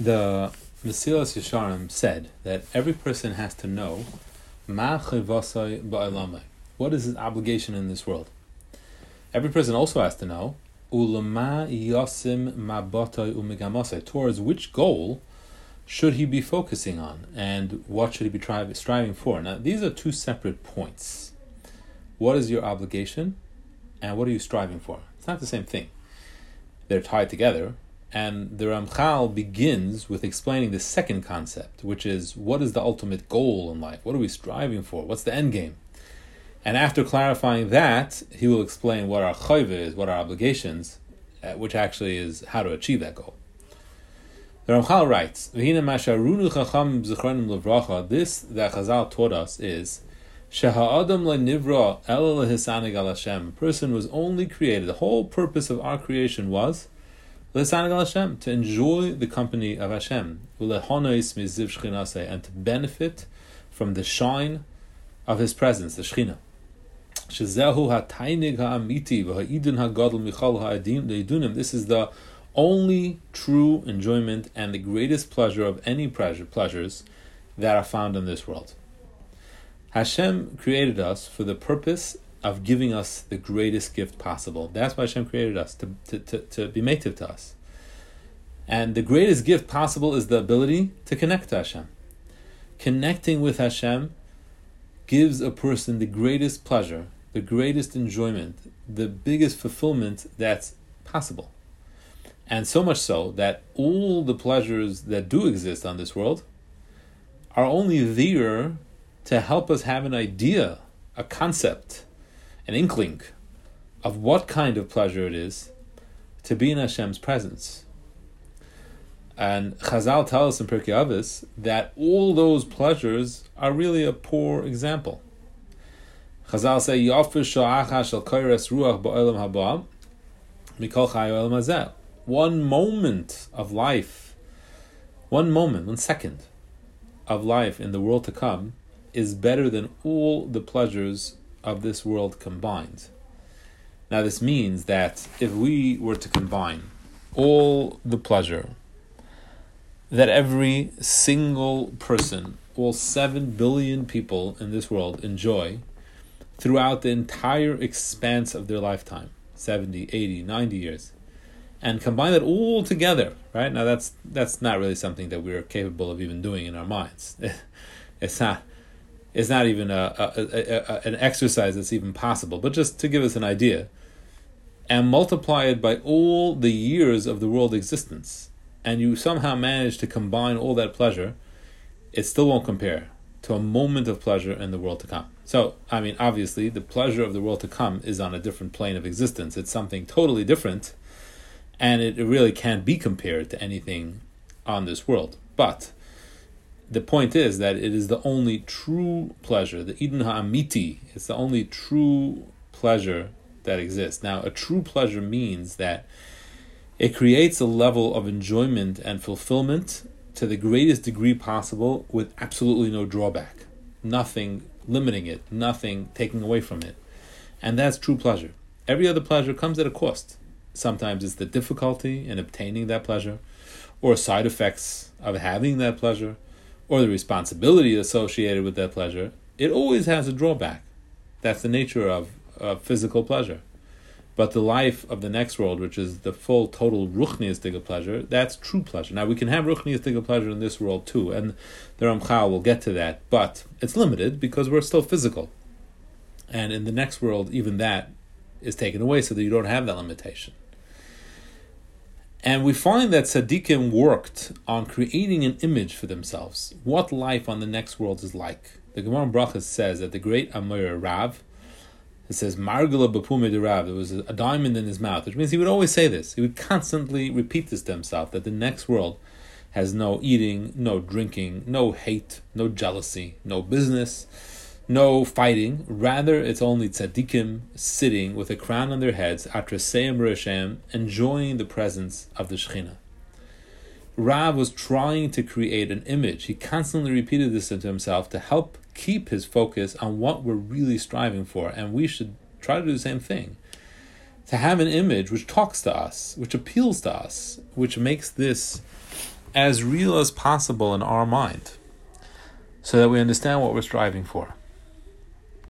The Mesilas Yesharim said that every person has to know. What is his obligation in this world? Every person also has to know ulama yasim mabatay umigamasai. Towards which goal should he be focusing on, and what should he be tri- striving for? Now, these are two separate points. What is your obligation, and what are you striving for? It's not the same thing. They're tied together, and the Ramchal begins with explaining the second concept, which is what is the ultimate goal in life? What are we striving for? What's the end game? And after clarifying that, he will explain what our chayv is, what our obligations, uh, which actually is how to achieve that goal. The Ramchal writes, This that Chazal taught us is Sheha'adam le'nivra el Hashem. Person was only created. The whole purpose of our creation was To enjoy the company of Hashem, and to benefit from the shine of His presence, the Shechina. This is the only true enjoyment and the greatest pleasure of any pleasure, pleasures that are found in this world. Hashem created us for the purpose of giving us the greatest gift possible. That's why Hashem created us, to, to, to, to be native to us. And the greatest gift possible is the ability to connect to Hashem. Connecting with Hashem gives a person the greatest pleasure, the greatest enjoyment, the biggest fulfillment that's possible. And so much so that all the pleasures that do exist on this world are only there to help us have an idea, a concept, an inkling of what kind of pleasure it is to be in Hashem's presence. And Chazal tell us in Pirkei Avos that all those pleasures are really a poor example. Chazal say, "Yofish sha'acha shel koires ruach ba'olam haba mikol chay olam One moment of life, one moment, one second of life in the world to come is better than all the pleasures of this world combined. Now, this means that if we were to combine all the pleasure that every single person, all 7 billion people in this world, enjoy throughout the entire expanse of their lifetime 70, 80, 90 years and combine that all together right now that's that's not really something that we're capable of even doing in our minds it's not it's not even a, a, a, a, an exercise that's even possible, but just to give us an idea, and multiply it by all the years of the world existence, and you somehow manage to combine all that pleasure, it still won't compare to a moment of pleasure in the world to come. So, I mean, obviously, the pleasure of the world to come is on a different plane of existence. It's something totally different, and it really can't be compared to anything on this world. But the point is that it is the only true pleasure, the Eden Ha'amiti, it's the only true pleasure that exists. Now, a true pleasure means that it creates a level of enjoyment and fulfillment to the greatest degree possible with absolutely no drawback, nothing limiting it, nothing taking away from it. And that's true pleasure. Every other pleasure comes at a cost. Sometimes it's the difficulty in obtaining that pleasure, or side effects of having that pleasure or the responsibility associated with that pleasure, it always has a drawback. That's the nature of, of physical pleasure. But the life of the next world, which is the full, total ruchniistic of pleasure, that's true pleasure. Now, we can have ruchniistic of pleasure in this world too, and the Ramchal will get to that, but it's limited because we're still physical. And in the next world, even that is taken away so that you don't have that limitation. And we find that Tzaddikim worked on creating an image for themselves, what life on the next world is like. The Gemara Brachos says that the great Amora Rav, it says, Margula Bapume de Rav, there was a diamond in his mouth, which means he would always say this. He would constantly repeat this to himself, that the next world has no eating, no drinking, no hate, no jealousy, no business no fighting. Rather, it's only tzaddikim sitting with a crown on their heads, atraseim reshem, enjoying the presence of the Shekhinah. Rav was trying to create an image. He constantly repeated this to himself to help keep his focus on what we're really striving for, and we should try to do the same thing. To have an image which talks to us, which appeals to us, which makes this as real as possible in our mind so that we understand what we're striving for.